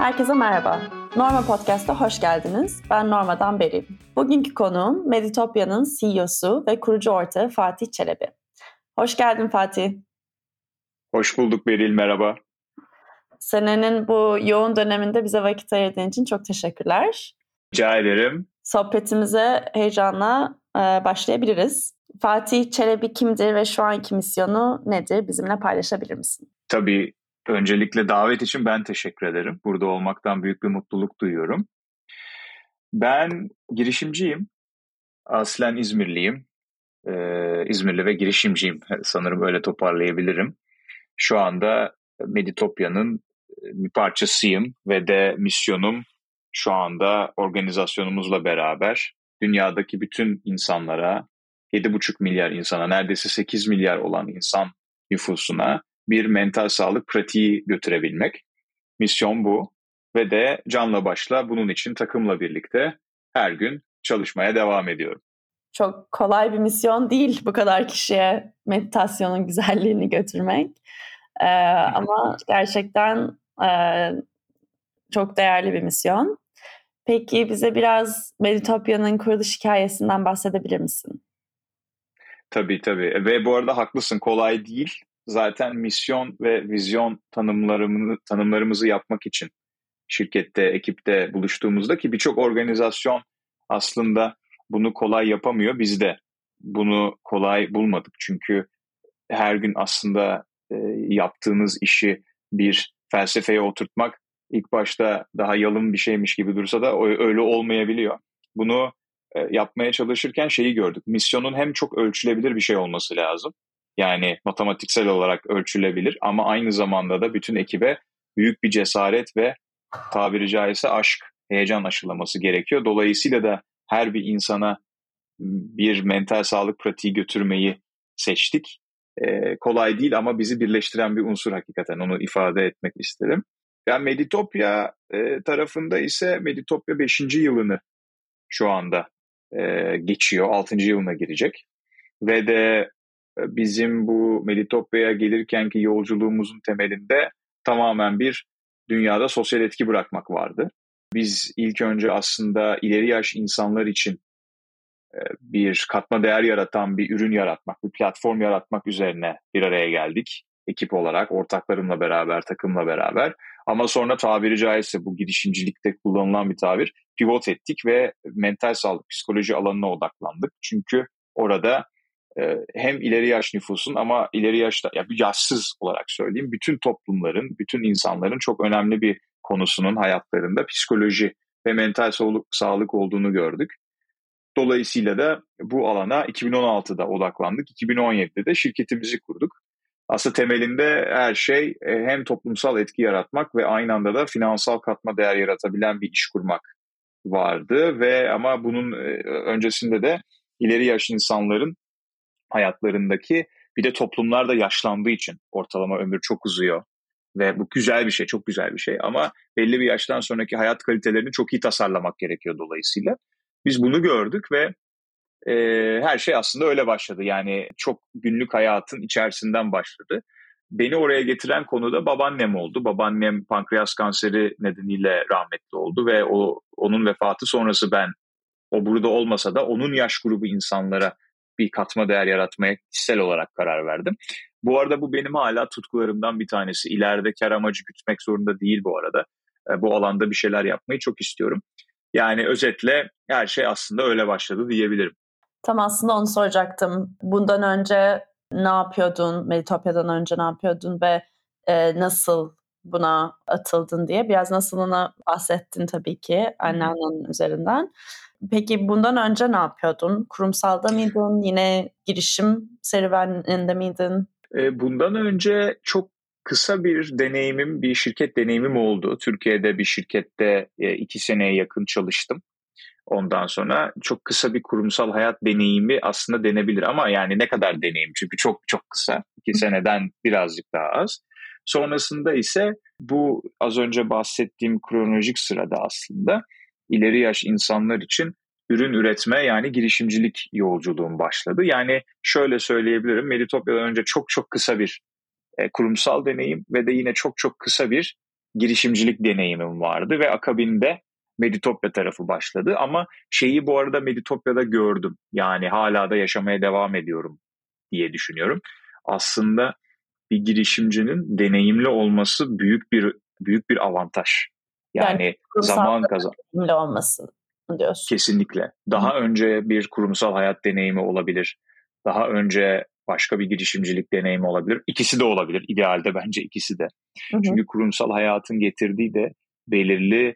Herkese merhaba. Norma Podcast'a hoş geldiniz. Ben Norma'dan Beril. Bugünkü konuğum Meditopya'nın CEO'su ve kurucu ortağı Fatih Çelebi. Hoş geldin Fatih. Hoş bulduk Beril, merhaba. Senenin bu yoğun döneminde bize vakit ayırdığın için çok teşekkürler. Rica ederim. Sohbetimize heyecanla e, başlayabiliriz. Fatih Çelebi kimdir ve şu anki misyonu nedir? Bizimle paylaşabilir misin? Tabii öncelikle davet için ben teşekkür ederim. Burada olmaktan büyük bir mutluluk duyuyorum. Ben girişimciyim. Aslen İzmirliyim. Ee, İzmirli ve girişimciyim. Sanırım öyle toparlayabilirim. Şu anda Meditopya'nın bir parçasıyım ve de misyonum şu anda organizasyonumuzla beraber dünyadaki bütün insanlara 7,5 milyar insana neredeyse 8 milyar olan insan nüfusuna bir mental sağlık pratiği götürebilmek. Misyon bu ve de canla başla bunun için takımla birlikte her gün çalışmaya devam ediyorum. Çok kolay bir misyon değil bu kadar kişiye meditasyonun güzelliğini götürmek. Ee, ama gerçekten e, çok değerli bir misyon. Peki bize biraz Meditopya'nın kuruluş hikayesinden bahsedebilir misin? Tabii tabii ve bu arada haklısın kolay değil. Zaten misyon ve vizyon tanımlarımızı, tanımlarımızı yapmak için şirkette, ekipte buluştuğumuzda ki birçok organizasyon aslında bunu kolay yapamıyor. Biz de bunu kolay bulmadık. Çünkü her gün aslında e, yaptığınız işi bir felsefeye oturtmak ilk başta daha yalın bir şeymiş gibi dursa da öyle olmayabiliyor. Bunu e, yapmaya çalışırken şeyi gördük. Misyonun hem çok ölçülebilir bir şey olması lazım. Yani matematiksel olarak ölçülebilir ama aynı zamanda da bütün ekibe büyük bir cesaret ve tabiri caizse aşk, heyecan aşılaması gerekiyor. Dolayısıyla da her bir insana bir mental sağlık pratiği götürmeyi seçtik. Ee, kolay değil ama bizi birleştiren bir unsur hakikaten onu ifade etmek isterim. Yani Meditopya e, tarafında ise Meditopya 5. yılını şu anda e, geçiyor. 6. yılına girecek. Ve de bizim bu Meditopya'ya gelirkenki yolculuğumuzun temelinde tamamen bir dünyada sosyal etki bırakmak vardı. Biz ilk önce aslında ileri yaş insanlar için e, bir katma değer yaratan bir ürün yaratmak, bir platform yaratmak üzerine bir araya geldik. Ekip olarak, ortaklarımla beraber, takımla beraber. Ama sonra tabiri caizse bu girişimcilikte kullanılan bir tabir pivot ettik ve mental sağlık, psikoloji alanına odaklandık. Çünkü orada hem ileri yaş nüfusun ama ileri yaşta, ya yaşsız olarak söyleyeyim, bütün toplumların, bütün insanların çok önemli bir konusunun hayatlarında psikoloji ve mental sağlık olduğunu gördük. Dolayısıyla da bu alana 2016'da odaklandık. 2017'de de şirketimizi kurduk. Aslında temelinde her şey e, hem toplumsal etki yaratmak ve aynı anda da finansal katma değer yaratabilen bir iş kurmak vardı ve ama bunun e, öncesinde de ileri yaş insanların hayatlarındaki bir de toplumlar da yaşlandığı için ortalama ömür çok uzuyor ve bu güzel bir şey, çok güzel bir şey ama belli bir yaştan sonraki hayat kalitelerini çok iyi tasarlamak gerekiyor dolayısıyla. Biz bunu gördük ve e, her şey aslında öyle başladı. Yani çok günlük hayatın içerisinden başladı. Beni oraya getiren konu da babaannem oldu. Babaannem pankreas kanseri nedeniyle rahmetli oldu ve o onun vefatı sonrası ben o burada olmasa da onun yaş grubu insanlara bir katma değer yaratmaya kişisel olarak karar verdim. Bu arada bu benim hala tutkularımdan bir tanesi. İleride kar amacı gütmek zorunda değil bu arada. E, bu alanda bir şeyler yapmayı çok istiyorum. Yani özetle her şey aslında öyle başladı diyebilirim. Tam aslında onu soracaktım. Bundan önce ne yapıyordun? Meditopya'dan önce ne yapıyordun ve e, nasıl buna atıldın diye. Biraz nasılına bahsettin tabii ki anneannenin üzerinden. Peki bundan önce ne yapıyordun? Kurumsalda mıydın? Yine girişim serüveninde miydin? Bundan önce çok kısa bir deneyimim, bir şirket deneyimim oldu. Türkiye'de bir şirkette iki seneye yakın çalıştım. Ondan sonra çok kısa bir kurumsal hayat deneyimi aslında denebilir ama yani ne kadar deneyim çünkü çok çok kısa. iki seneden birazcık daha az. Sonrasında ise bu az önce bahsettiğim kronolojik sırada aslında ileri yaş insanlar için ürün üretme yani girişimcilik yolculuğum başladı. Yani şöyle söyleyebilirim Meritopya'dan önce çok çok kısa bir e, kurumsal deneyim ve de yine çok çok kısa bir girişimcilik deneyimim vardı ve akabinde Meditopya tarafı başladı ama şeyi bu arada Meditopya'da gördüm. Yani hala da yaşamaya devam ediyorum diye düşünüyorum. Aslında bir girişimcinin deneyimli olması büyük bir büyük bir avantaj. Yani, yani zaman kazan. Deneyimli olması diyorsun. Kesinlikle. Daha Hı. önce bir kurumsal hayat deneyimi olabilir. Daha önce başka bir girişimcilik deneyimi olabilir. İkisi de olabilir. İdealde bence ikisi de. Hı hı. Çünkü kurumsal hayatın getirdiği de belirli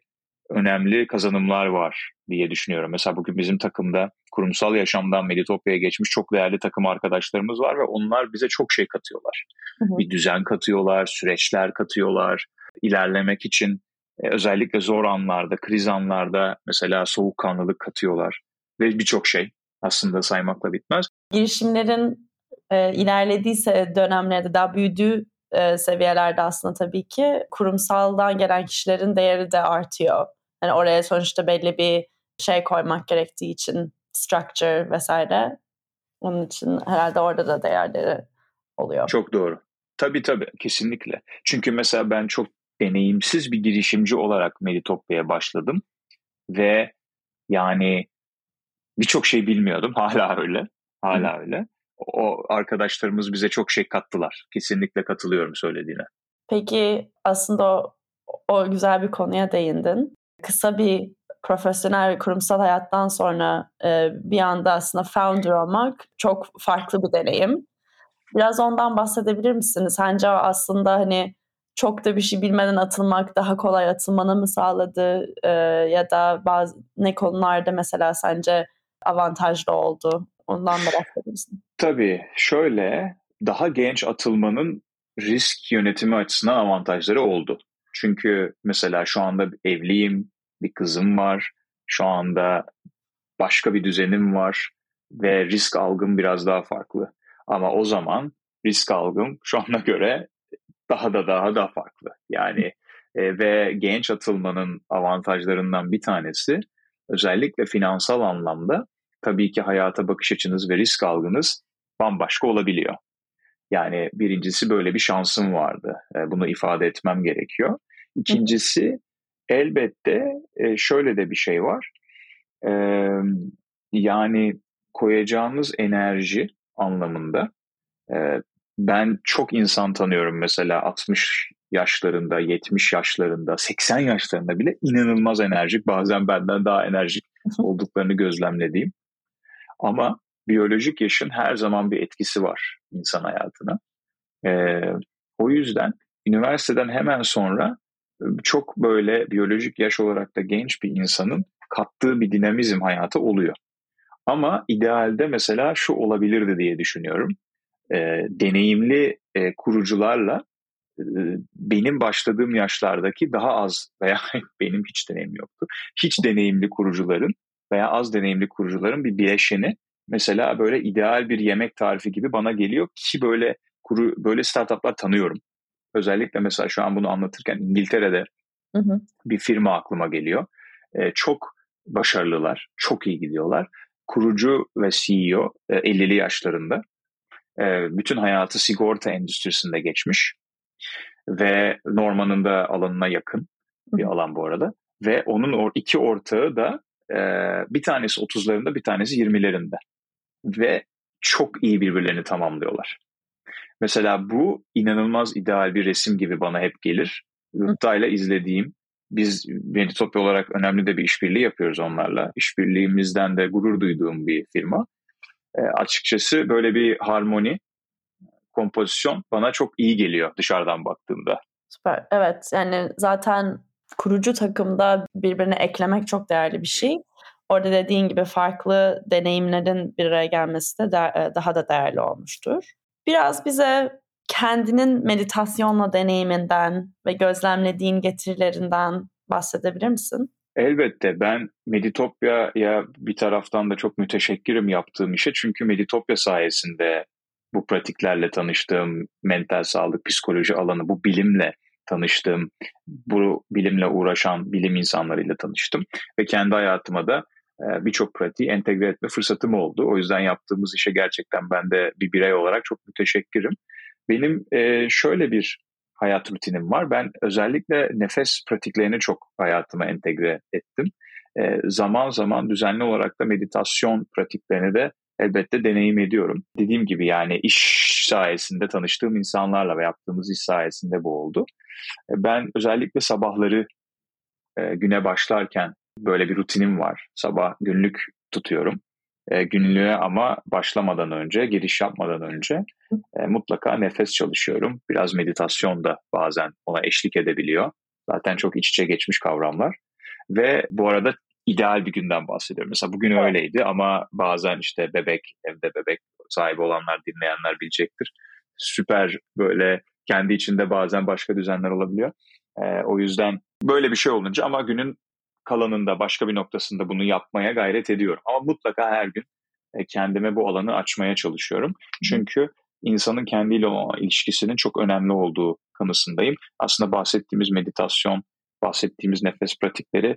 önemli kazanımlar var diye düşünüyorum. Mesela bugün bizim takımda kurumsal yaşamdan Meditopya'ya geçmiş çok değerli takım arkadaşlarımız var ve onlar bize çok şey katıyorlar. Hı hı. Bir düzen katıyorlar, süreçler katıyorlar. İlerlemek için e, özellikle zor anlarda, kriz anlarda mesela soğukkanlılık katıyorlar ve birçok şey aslında saymakla bitmez. Girişimlerin e, ilerlediyse dönemlerde daha büyüdüğü e, seviyelerde aslında tabii ki kurumsaldan gelen kişilerin değeri de artıyor. Yani oraya sonuçta belli bir şey koymak gerektiği için structure vesaire. Onun için herhalde orada da değerleri oluyor. Çok doğru. Tabii tabii kesinlikle. Çünkü mesela ben çok deneyimsiz bir girişimci olarak Meditopya'ya başladım ve yani birçok şey bilmiyordum. Hala öyle. Hala Hı. öyle. O arkadaşlarımız bize çok şey kattılar. Kesinlikle katılıyorum söylediğine. Peki aslında o, o güzel bir konuya değindin. Kısa bir profesyonel ve kurumsal hayattan sonra e, bir anda aslında founder olmak çok farklı bir deneyim. Biraz ondan bahsedebilir misiniz? Sence aslında hani çok da bir şey bilmeden atılmak daha kolay atılmanı mı sağladı e, ya da bazı ne konularda mesela sence avantajlı oldu? Ondan da bahseder misin? Tabii şöyle daha genç atılmanın risk yönetimi açısından avantajları oldu. Çünkü mesela şu anda evliyim, bir kızım var, şu anda başka bir düzenim var ve risk algım biraz daha farklı. Ama o zaman risk algım şu ana göre daha da daha da farklı. Yani e, ve genç atılmanın avantajlarından bir tanesi özellikle finansal anlamda tabii ki hayata bakış açınız ve risk algınız bambaşka olabiliyor. Yani birincisi böyle bir şansım vardı. E, bunu ifade etmem gerekiyor. İkincisi elbette e, şöyle de bir şey var. E, yani koyacağınız enerji anlamında ben çok insan tanıyorum mesela 60 yaşlarında, 70 yaşlarında, 80 yaşlarında bile inanılmaz enerjik, bazen benden daha enerjik olduklarını gözlemlediğim. Ama biyolojik yaşın her zaman bir etkisi var insan hayatına. Ee, o yüzden üniversiteden hemen sonra çok böyle biyolojik yaş olarak da genç bir insanın kattığı bir dinamizm hayatı oluyor. Ama idealde mesela şu olabilirdi diye düşünüyorum e, deneyimli e, kurucularla e, benim başladığım yaşlardaki daha az veya benim hiç deneyim yoktu. Hiç deneyimli kurucuların veya az deneyimli kurucuların bir bileşeni mesela böyle ideal bir yemek tarifi gibi bana geliyor ki böyle kuru böyle startuplar tanıyorum. Özellikle mesela şu an bunu anlatırken İngiltere'de hı hı. bir firma aklıma geliyor. Ee, çok başarılılar, çok iyi gidiyorlar. Kurucu ve CEO e, 50'li yaşlarında e, bütün hayatı sigorta endüstrisinde geçmiş ve Norman'ın da alanına yakın bir alan bu arada ve onun or iki ortağı da e, bir tanesi 30'larında bir tanesi 20'lerinde ve çok iyi birbirlerini tamamlıyorlar. Mesela bu inanılmaz ideal bir resim gibi bana hep gelir. Yurttayla izlediğim, biz Meditopya olarak önemli de bir işbirliği yapıyoruz onlarla. İşbirliğimizden de gurur duyduğum bir firma e, açıkçası böyle bir harmoni, kompozisyon bana çok iyi geliyor dışarıdan baktığımda. Süper. Evet yani zaten kurucu takımda birbirine eklemek çok değerli bir şey. Orada dediğin gibi farklı deneyimlerin bir araya gelmesi de, e, daha da değerli olmuştur. Biraz bize kendinin meditasyonla deneyiminden ve gözlemlediğin getirilerinden bahsedebilir misin? Elbette ben Meditopya'ya bir taraftan da çok müteşekkirim yaptığım işe. Çünkü Meditopya sayesinde bu pratiklerle tanıştığım mental sağlık, psikoloji alanı, bu bilimle tanıştığım, bu bilimle uğraşan bilim insanlarıyla tanıştım. Ve kendi hayatıma da e, birçok pratiği entegre etme fırsatım oldu. O yüzden yaptığımız işe gerçekten ben de bir birey olarak çok müteşekkirim. Benim e, şöyle bir hayat rutinim var. Ben özellikle nefes pratiklerini çok hayatıma entegre ettim. E, zaman zaman düzenli olarak da meditasyon pratiklerini de elbette deneyim ediyorum. Dediğim gibi yani iş sayesinde tanıştığım insanlarla ve yaptığımız iş sayesinde bu oldu. E, ben özellikle sabahları e, güne başlarken böyle bir rutinim var. Sabah günlük tutuyorum. E, günlüğe ama başlamadan önce, giriş yapmadan önce mutlaka nefes çalışıyorum. Biraz meditasyon da bazen ona eşlik edebiliyor. Zaten çok iç içe geçmiş kavramlar. Ve bu arada ideal bir günden bahsediyorum. Mesela bugün öyleydi ama bazen işte bebek, evde bebek sahibi olanlar, dinleyenler bilecektir. Süper böyle kendi içinde bazen başka düzenler olabiliyor. E, o yüzden böyle bir şey olunca ama günün kalanında başka bir noktasında bunu yapmaya gayret ediyorum. Ama mutlaka her gün e, kendime bu alanı açmaya çalışıyorum. Çünkü insanın kendiyle olan ilişkisinin çok önemli olduğu kanısındayım. Aslında bahsettiğimiz meditasyon, bahsettiğimiz nefes pratikleri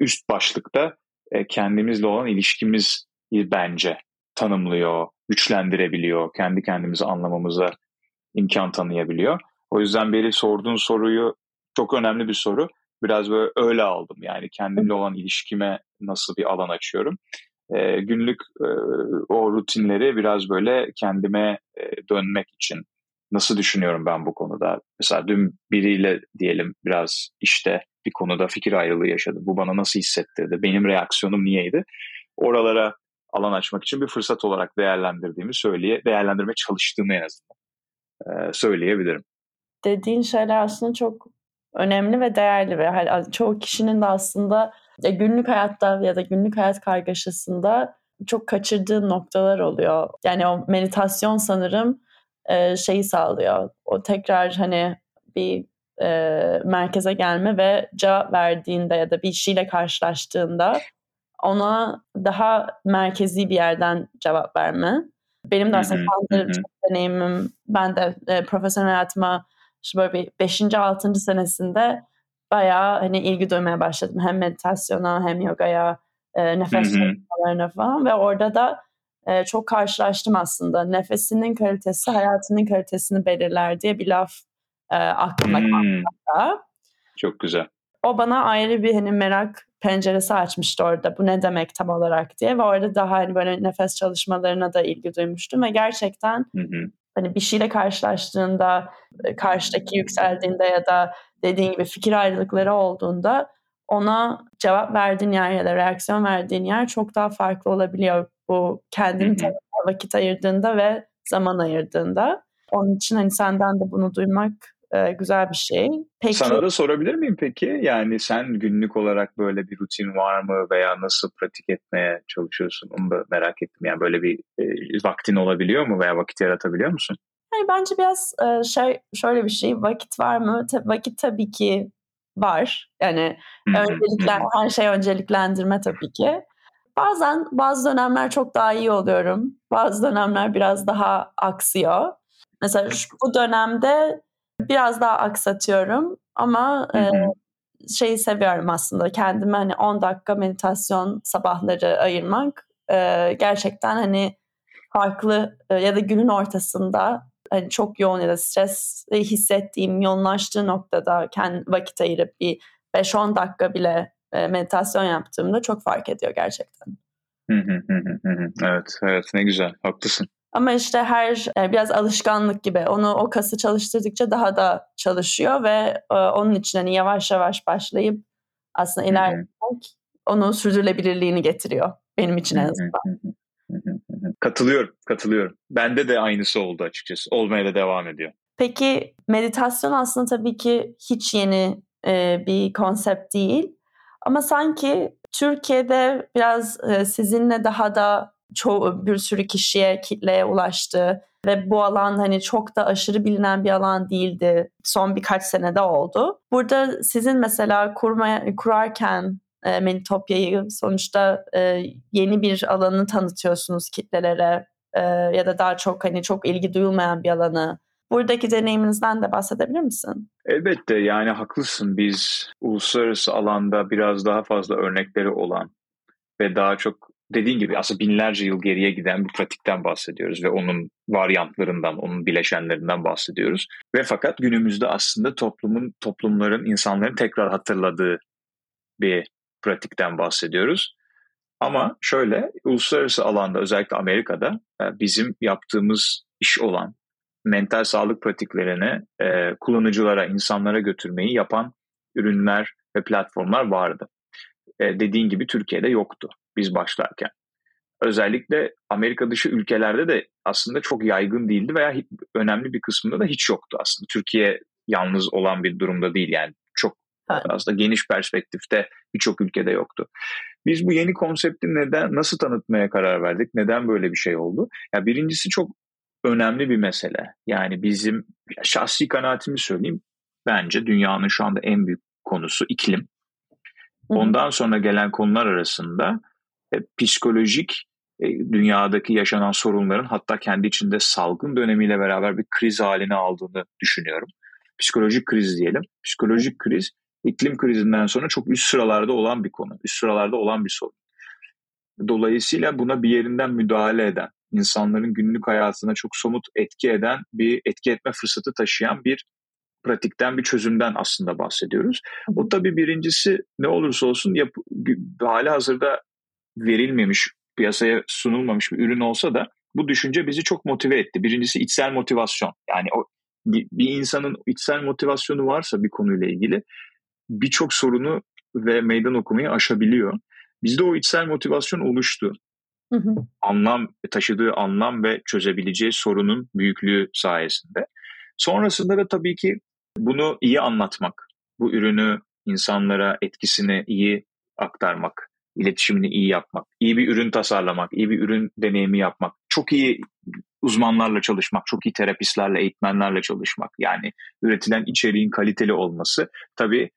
üst başlıkta e, kendimizle olan ilişkimiz bence tanımlıyor, güçlendirebiliyor, kendi kendimizi anlamamıza imkan tanıyabiliyor. O yüzden beri sorduğun soruyu çok önemli bir soru. Biraz böyle öyle aldım yani kendimle olan ilişkime nasıl bir alan açıyorum. E, günlük e, o rutinleri biraz böyle kendime e, dönmek için nasıl düşünüyorum ben bu konuda? Mesela dün biriyle diyelim biraz işte bir konuda fikir ayrılığı yaşadım. Bu bana nasıl hissettirdi? Benim reaksiyonum niyeydi? Oralara alan açmak için bir fırsat olarak değerlendirdiğimi söyleye, değerlendirmeye çalıştığımı en azından e, söyleyebilirim. Dediğin şeyler aslında çok önemli ve değerli ve çoğu kişinin de aslında ya günlük hayatta ya da günlük hayat kargaşasında çok kaçırdığı noktalar oluyor. Yani o meditasyon sanırım e, şeyi sağlıyor. O tekrar hani bir e, merkeze gelme ve cevap verdiğinde ya da bir şeyle karşılaştığında ona daha merkezi bir yerden cevap verme. Benim de aslında kendi deneyimim, ben de e, profesyonel hayatıma işte böyle bir 5. 6. senesinde bayağı hani ilgi duymaya başladım. Hem meditasyona hem yogaya, e, nefes çalışmalarına falan ve orada da e, çok karşılaştım aslında. Nefesinin kalitesi hayatının kalitesini belirler diye bir laf e, aklımda hmm. Çok güzel. O bana ayrı bir hani merak penceresi açmıştı orada. Bu ne demek tam olarak diye ve orada daha hani böyle nefes çalışmalarına da ilgi duymuştum ve gerçekten hı hı. hani bir şeyle karşılaştığında e, karşıdaki yükseldiğinde ya da dediğin gibi fikir ayrılıkları olduğunda ona cevap verdiğin yer ya da reaksiyon verdiğin yer çok daha farklı olabiliyor. Bu kendini vakit ayırdığında ve zaman ayırdığında. Onun için hani senden de bunu duymak e, güzel bir şey. Peki, Sana da sorabilir miyim peki? Yani sen günlük olarak böyle bir rutin var mı veya nasıl pratik etmeye çalışıyorsun? Onu da merak ettim. Yani böyle bir e, vaktin olabiliyor mu veya vakit yaratabiliyor musun? Yani bence biraz e, şey şöyle bir şey vakit var mı? Tabii, vakit tabii ki var. Yani öncelikler her şey önceliklendirme tabii ki. Bazen bazı dönemler çok daha iyi oluyorum. Bazı dönemler biraz daha aksıyor. Mesela şu, bu dönemde biraz daha aksatıyorum ama e, şeyi seviyorum aslında kendime hani 10 dakika meditasyon sabahları ayırmak e, gerçekten hani farklı e, ya da günün ortasında hani çok yoğun ya da stres hissettiğim yoğunlaştığı noktada kendi vakit ayırıp bir 5-10 dakika bile e, meditasyon yaptığımda çok fark ediyor gerçekten. evet, evet ne güzel, haklısın. Ama işte her e, biraz alışkanlık gibi onu o kası çalıştırdıkça daha da çalışıyor ve e, onun için hani yavaş yavaş başlayıp aslında ilerlemek onu sürdürülebilirliğini getiriyor benim için en azından. Katılıyorum, katılıyorum. Bende de aynısı oldu açıkçası. Olmaya da devam ediyor. Peki meditasyon aslında tabii ki hiç yeni e, bir konsept değil. Ama sanki Türkiye'de biraz e, sizinle daha da çoğu bir sürü kişiye, kitleye ulaştı ve bu alan hani çok da aşırı bilinen bir alan değildi. Son birkaç senede oldu. Burada sizin mesela kurmaya, kurarken e, Menitopya'yı sonuçta e, yeni bir alanı tanıtıyorsunuz kitlelere e, ya da daha çok hani çok ilgi duyulmayan bir alanı. Buradaki deneyiminizden de bahsedebilir misin? Elbette yani haklısın. Biz uluslararası alanda biraz daha fazla örnekleri olan ve daha çok dediğin gibi aslında binlerce yıl geriye giden bir pratikten bahsediyoruz ve onun varyantlarından, onun bileşenlerinden bahsediyoruz. Ve fakat günümüzde aslında toplumun, toplumların, insanların tekrar hatırladığı bir pratikten bahsediyoruz. Ama şöyle uluslararası alanda özellikle Amerika'da e, bizim yaptığımız iş olan mental sağlık pratiklerini e, kullanıcılara, insanlara götürmeyi yapan ürünler ve platformlar vardı. E, dediğin gibi Türkiye'de yoktu biz başlarken. Özellikle Amerika dışı ülkelerde de aslında çok yaygın değildi veya önemli bir kısmında da hiç yoktu aslında. Türkiye yalnız olan bir durumda değil yani çok evet. aslında geniş perspektifte birçok ülkede yoktu. Biz bu yeni konsepti neden nasıl tanıtmaya karar verdik? Neden böyle bir şey oldu? Ya birincisi çok önemli bir mesele. Yani bizim şahsi kanaatimi söyleyeyim. Bence dünyanın şu anda en büyük konusu iklim. Ondan sonra gelen konular arasında psikolojik e, dünyadaki yaşanan sorunların hatta kendi içinde salgın dönemiyle beraber bir kriz haline aldığını düşünüyorum. Psikolojik kriz diyelim. Psikolojik kriz iklim krizinden sonra çok üst sıralarda olan bir konu. Üst sıralarda olan bir sorun. Dolayısıyla buna bir yerinden müdahale eden, insanların günlük hayatına çok somut etki eden bir etki etme fırsatı taşıyan bir pratikten bir çözümden aslında bahsediyoruz. O tabii birincisi ne olursa olsun yap, hali hazırda verilmemiş, piyasaya sunulmamış bir ürün olsa da bu düşünce bizi çok motive etti. Birincisi içsel motivasyon. Yani o bir, bir insanın içsel motivasyonu varsa bir konuyla ilgili birçok sorunu ve meydan okumayı aşabiliyor. Bizde o içsel motivasyon oluştu. Hı hı. Anlam taşıdığı anlam ve çözebileceği sorunun büyüklüğü sayesinde. Sonrasında da tabii ki bunu iyi anlatmak, bu ürünü insanlara etkisini iyi aktarmak, iletişimini iyi yapmak, iyi bir ürün tasarlamak, iyi bir ürün deneyimi yapmak, çok iyi uzmanlarla çalışmak, çok iyi terapistlerle, eğitmenlerle çalışmak. Yani üretilen içeriğin kaliteli olması tabii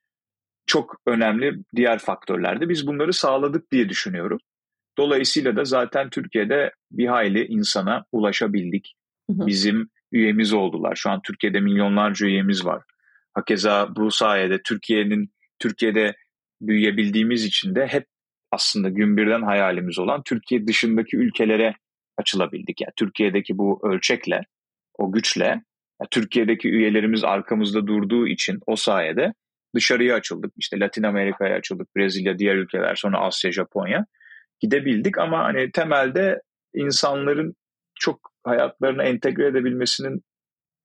çok önemli diğer faktörlerdi. Biz bunları sağladık diye düşünüyorum. Dolayısıyla da zaten Türkiye'de bir hayli insana ulaşabildik. Bizim üyemiz oldular. Şu an Türkiye'de milyonlarca üyemiz var. Hakeza bu sayede Türkiye'nin Türkiye'de büyüyebildiğimiz için de hep aslında gün birden hayalimiz olan Türkiye dışındaki ülkelere açılabildik. Yani Türkiye'deki bu ölçekle, o güçle, yani Türkiye'deki üyelerimiz arkamızda durduğu için o sayede dışarıya açıldık. İşte Latin Amerika'ya açıldık, Brezilya, diğer ülkeler, sonra Asya, Japonya gidebildik ama hani temelde insanların çok hayatlarına entegre edebilmesinin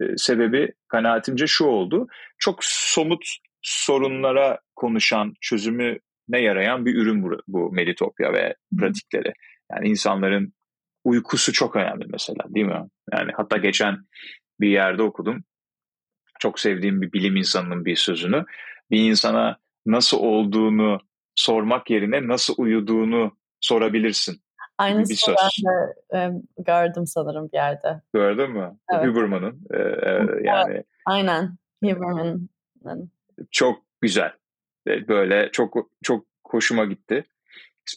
e, sebebi kanaatimce şu oldu. Çok somut sorunlara konuşan, çözümü ne yarayan bir ürün bu, bu Meditopya ve pratikleri. Yani insanların uykusu çok önemli mesela değil mi? Yani hatta geçen bir yerde okudum. Çok sevdiğim bir bilim insanının bir sözünü. Bir insana nasıl olduğunu sormak yerine nasıl uyuduğunu sorabilirsin. Aynı bir söz. ben de e, gördüm sanırım bir yerde. Gördün mü? Evet. Huberman'ın e, e, yani. Aynen. Huberman'ın. Çok güzel. Böyle çok çok hoşuma gitti.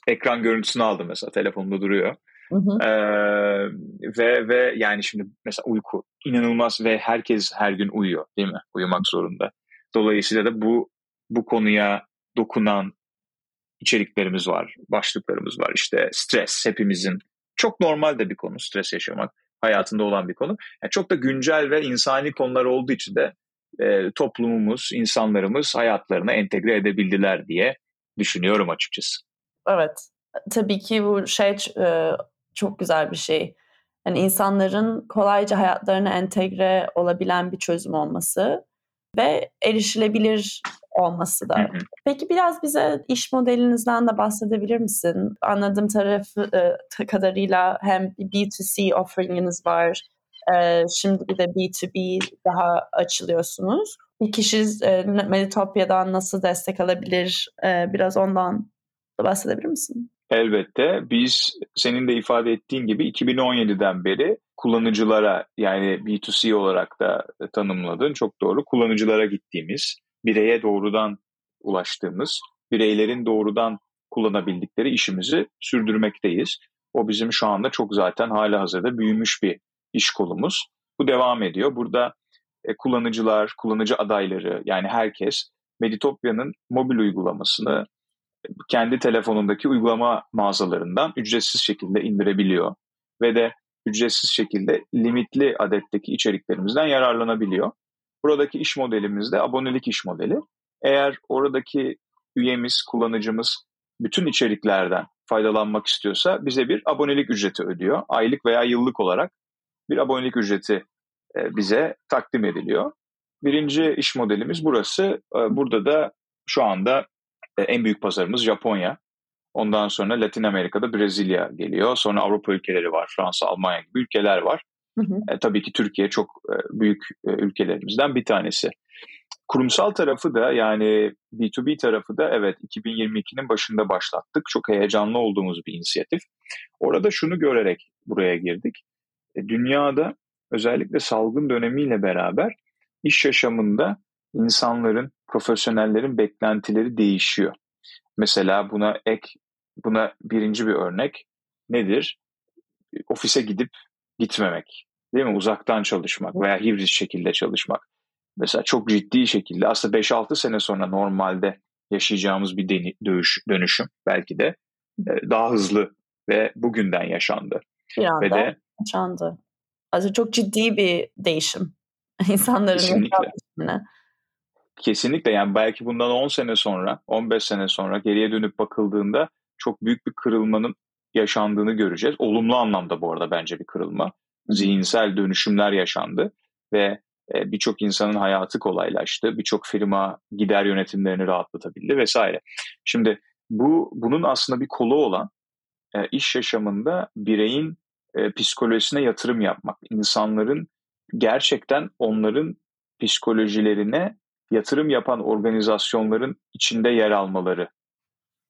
Ekran görüntüsünü aldım mesela telefonumda duruyor. Hı hı. Ee, ve ve yani şimdi mesela uyku inanılmaz ve herkes her gün uyuyor değil mi? Uyumak zorunda. Dolayısıyla da bu bu konuya dokunan içeriklerimiz var, başlıklarımız var. İşte stres hepimizin çok normal de bir konu stres yaşamak hayatında olan bir konu. Yani çok da güncel ve insani konular olduğu için de e, toplumumuz, insanlarımız hayatlarına entegre edebildiler diye düşünüyorum açıkçası. Evet. Tabii ki bu şey e, çok güzel bir şey. Yani insanların kolayca hayatlarına entegre olabilen bir çözüm olması ve erişilebilir olması da. Peki biraz bize iş modelinizden de bahsedebilir misin? Anladığım tarafı e, kadarıyla hem B2C offeringiniz var, e, şimdi bir de B2B daha açılıyorsunuz. Bir kişi e, Meditopya'dan nasıl destek alabilir? E, biraz ondan da bahsedebilir misin? Elbette. Biz senin de ifade ettiğin gibi 2017'den beri kullanıcılara yani B2C olarak da tanımladın çok doğru kullanıcılara gittiğimiz bireye doğrudan ulaştığımız, bireylerin doğrudan kullanabildikleri işimizi sürdürmekteyiz. O bizim şu anda çok zaten hala hazırda büyümüş bir iş kolumuz. Bu devam ediyor. Burada e, kullanıcılar, kullanıcı adayları yani herkes Meditopya'nın mobil uygulamasını kendi telefonundaki uygulama mağazalarından ücretsiz şekilde indirebiliyor ve de ücretsiz şekilde limitli adetteki içeriklerimizden yararlanabiliyor. Buradaki iş modelimiz de abonelik iş modeli. Eğer oradaki üyemiz, kullanıcımız bütün içeriklerden faydalanmak istiyorsa bize bir abonelik ücreti ödüyor. Aylık veya yıllık olarak bir abonelik ücreti e, bize takdim ediliyor. Birinci iş modelimiz burası. E, burada da şu anda e, en büyük pazarımız Japonya. Ondan sonra Latin Amerika'da Brezilya geliyor. Sonra Avrupa ülkeleri var. Fransa, Almanya gibi ülkeler var. Hı hı. E, tabii ki Türkiye çok e, büyük e, ülkelerimizden bir tanesi. Kurumsal tarafı da yani B2B tarafı da evet 2022'nin başında başlattık. Çok heyecanlı olduğumuz bir inisiyatif. Orada şunu görerek buraya girdik. E, dünyada özellikle salgın dönemiyle beraber iş yaşamında insanların, profesyonellerin beklentileri değişiyor. Mesela buna ek, buna birinci bir örnek nedir? Ofise gidip gitmemek, değil mi? Uzaktan çalışmak veya hibrit şekilde çalışmak. Mesela çok ciddi şekilde aslında 5-6 sene sonra normalde yaşayacağımız bir dönüş, dönüşüm belki de e, daha hızlı ve bugünden yaşandı. Bir anda ve de, yaşandı. Aslında çok ciddi bir değişim insanların kesinlikle. Kesinlikle yani belki bundan 10 sene sonra, 15 sene sonra geriye dönüp bakıldığında çok büyük bir kırılmanın yaşandığını göreceğiz. Olumlu anlamda bu arada bence bir kırılma. Zihinsel dönüşümler yaşandı ve e, birçok insanın hayatı kolaylaştı. Birçok firma gider yönetimlerini rahatlatabildi vesaire. Şimdi bu bunun aslında bir kolu olan e, iş yaşamında bireyin e, psikolojisine yatırım yapmak. insanların gerçekten onların psikolojilerine yatırım yapan organizasyonların içinde yer almaları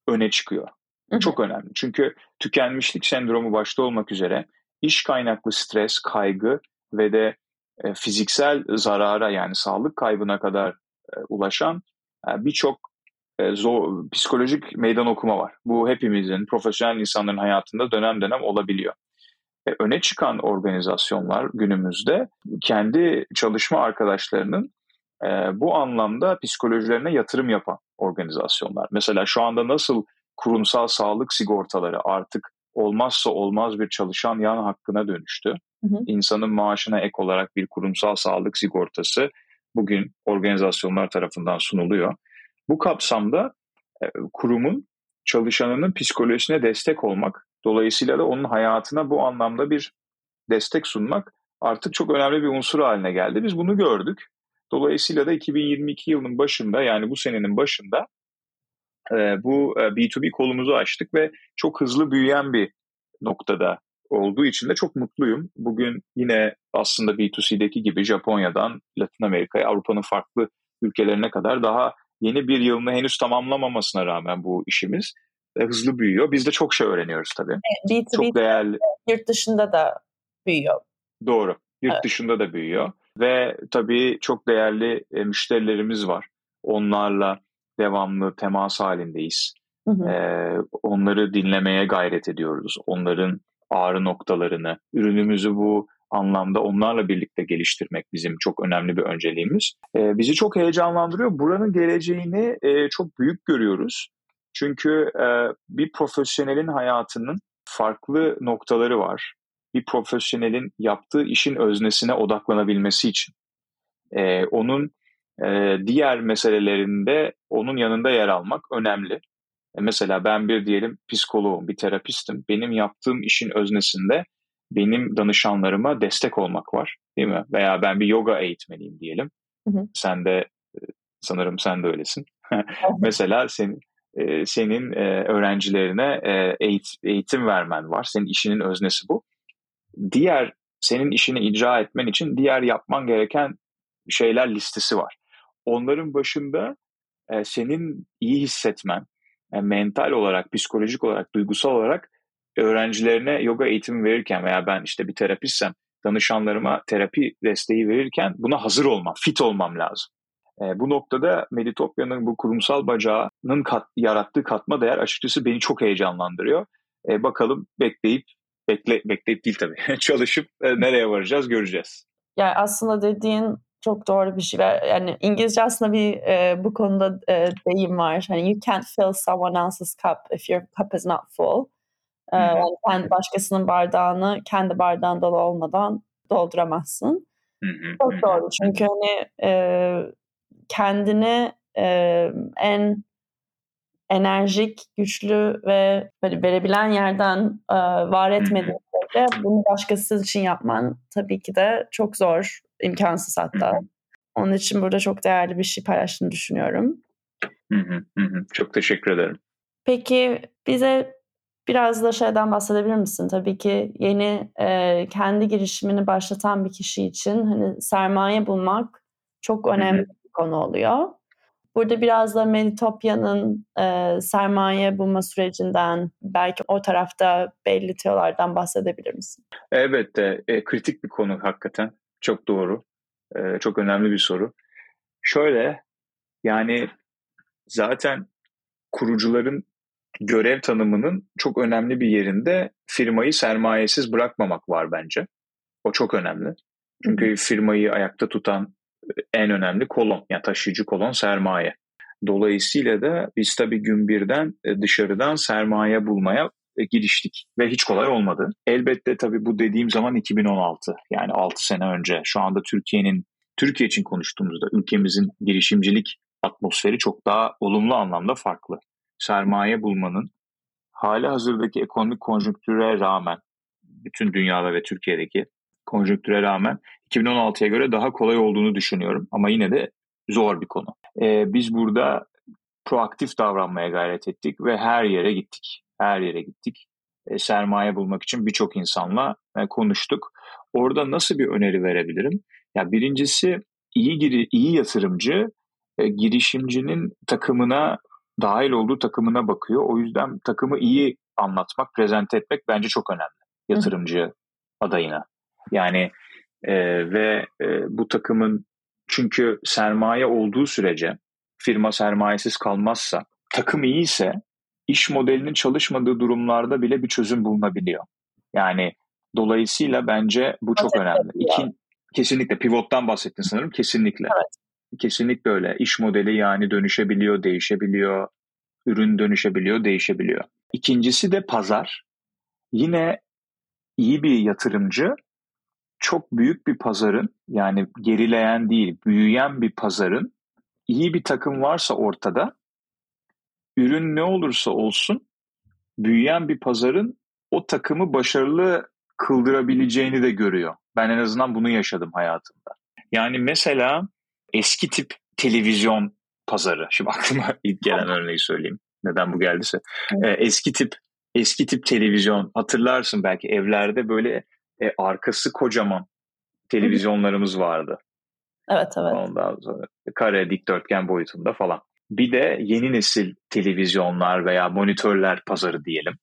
öne çıkıyor. Hı hı. Çok önemli. Çünkü tükenmişlik sendromu başta olmak üzere iş kaynaklı stres, kaygı ve de e, fiziksel zarara yani sağlık kaybına kadar e, ulaşan e, birçok e, zor, psikolojik meydan okuma var. Bu hepimizin, profesyonel insanların hayatında dönem dönem olabiliyor. E, öne çıkan organizasyonlar günümüzde kendi çalışma arkadaşlarının e, bu anlamda psikolojilerine yatırım yapan organizasyonlar. Mesela şu anda nasıl kurumsal sağlık sigortaları artık olmazsa olmaz bir çalışan yan hakkına dönüştü. Hı hı. İnsanın maaşına ek olarak bir kurumsal sağlık sigortası bugün organizasyonlar tarafından sunuluyor. Bu kapsamda e, kurumun çalışanının psikolojisine destek olmak, dolayısıyla da onun hayatına bu anlamda bir destek sunmak artık çok önemli bir unsur haline geldi. Biz bunu gördük. Dolayısıyla da 2022 yılının başında yani bu senenin başında e, bu e, B2B kolumuzu açtık ve çok hızlı büyüyen bir noktada olduğu için de çok mutluyum. Bugün yine aslında B2C'deki gibi Japonya'dan Latin Amerika'ya, Avrupa'nın farklı ülkelerine kadar daha yeni bir yılını henüz tamamlamamasına rağmen bu işimiz e, hızlı büyüyor. Biz de çok şey öğreniyoruz tabii. B2B çok değerli. Yurt dışında da büyüyor. Doğru. Yurt evet. dışında da büyüyor. Ve tabii çok değerli e, müşterilerimiz var. Onlarla devamlı temas halindeyiz. Hı hı. Ee, onları dinlemeye gayret ediyoruz. Onların ağrı noktalarını, ürünümüzü bu anlamda onlarla birlikte geliştirmek bizim çok önemli bir önceliğimiz. Ee, bizi çok heyecanlandırıyor. Buranın geleceğini e, çok büyük görüyoruz. Çünkü e, bir profesyonelin hayatının farklı noktaları var. Bir profesyonelin yaptığı işin öznesine odaklanabilmesi için. E, onun e, diğer meselelerinde onun yanında yer almak önemli. E, mesela ben bir diyelim psikoloğum, bir terapistim. Benim yaptığım işin öznesinde benim danışanlarıma destek olmak var değil mi? Veya ben bir yoga eğitmeniyim diyelim. Hı hı. Sen de e, sanırım sen de öylesin. Mesela senin e, senin e, öğrencilerine e, eğit, eğitim vermen var. Senin işinin öznesi bu. Diğer senin işini icra etmen için diğer yapman gereken şeyler listesi var. Onların başında senin iyi hissetmen, mental olarak, psikolojik olarak, duygusal olarak öğrencilerine yoga eğitimi verirken veya ben işte bir terapistsem danışanlarıma terapi desteği verirken buna hazır olmam, fit olmam lazım. E, bu noktada Meditopya'nın bu kurumsal bacağının kat, yarattığı katma değer açıkçası beni çok heyecanlandırıyor. E, bakalım bekleyip, bekle, bekleyip değil tabii, çalışıp e, nereye varacağız göreceğiz. Yani aslında dediğin Çok doğru bir şey yani İngilizce aslında bir e, bu konuda e, deyim var. Hani you can't fill someone else's cup if your cup is not full. E, yani sen başkasının bardağını kendi bardağın dolu olmadan dolduramazsın. Çok doğru çünkü hani e, kendini e, en enerjik, güçlü ve böyle verebilen yerden e, var etmediğin bunu başkası için yapman tabii ki de çok zor, imkansız hatta. Onun için burada çok değerli bir şey paylaştığını düşünüyorum. Çok teşekkür ederim. Peki bize biraz da şeyden bahsedebilir misin? Tabii ki yeni e, kendi girişimini başlatan bir kişi için hani sermaye bulmak çok önemli konu oluyor. Burada biraz da Meditopya'nın e, sermaye bulma sürecinden belki o tarafta belli teolardan bahsedebilir misin? Evet, e, kritik bir konu hakikaten. Çok doğru. E, çok önemli bir soru. Şöyle yani zaten kurucuların görev tanımının çok önemli bir yerinde firmayı sermayesiz bırakmamak var bence. O çok önemli. Çünkü firmayı ayakta tutan en önemli kolon, yani taşıyıcı kolon sermaye. Dolayısıyla da biz tabii gün birden e, dışarıdan sermaye bulmaya e, giriştik ve hiç kolay olmadı. Elbette tabii bu dediğim zaman 2016 yani 6 sene önce şu anda Türkiye'nin Türkiye için konuştuğumuzda ülkemizin girişimcilik atmosferi çok daha olumlu anlamda farklı. Sermaye bulmanın hali hazırdaki ekonomik konjonktüre rağmen bütün dünyada ve Türkiye'deki konjonktüre rağmen 2016'ya göre daha kolay olduğunu düşünüyorum ama yine de zor bir konu. Ee, biz burada proaktif davranmaya gayret ettik ve her yere gittik. Her yere gittik. E, sermaye bulmak için birçok insanla e, konuştuk. Orada nasıl bir öneri verebilirim? Ya birincisi iyi giri, iyi yatırımcı e, girişimcinin takımına dahil olduğu takımına bakıyor. O yüzden takımı iyi anlatmak, prezente etmek bence çok önemli yatırımcı Hı. adayına. Yani e, ve e, bu takımın çünkü sermaye olduğu sürece firma sermayesiz kalmazsa, takım iyiyse iş modelinin çalışmadığı durumlarda bile bir çözüm bulunabiliyor. Yani dolayısıyla bence bu çok önemli. İki, kesinlikle pivottan bahsettin sanırım. Kesinlikle. Evet. Kesinlikle öyle. İş modeli yani dönüşebiliyor, değişebiliyor. Ürün dönüşebiliyor, değişebiliyor. İkincisi de pazar. Yine iyi bir yatırımcı çok büyük bir pazarın yani gerileyen değil büyüyen bir pazarın iyi bir takım varsa ortada ürün ne olursa olsun büyüyen bir pazarın o takımı başarılı kıldırabileceğini de görüyor. Ben en azından bunu yaşadım hayatımda. Yani mesela eski tip televizyon pazarı. Şimdi aklıma ilk gelen örneği söyleyeyim. Neden bu geldiyse. Ee, eski tip eski tip televizyon hatırlarsın belki evlerde böyle e, arkası kocaman televizyonlarımız vardı. Evet evet. Ondan sonra kare dikdörtgen boyutunda falan. Bir de yeni nesil televizyonlar veya monitörler pazarı diyelim.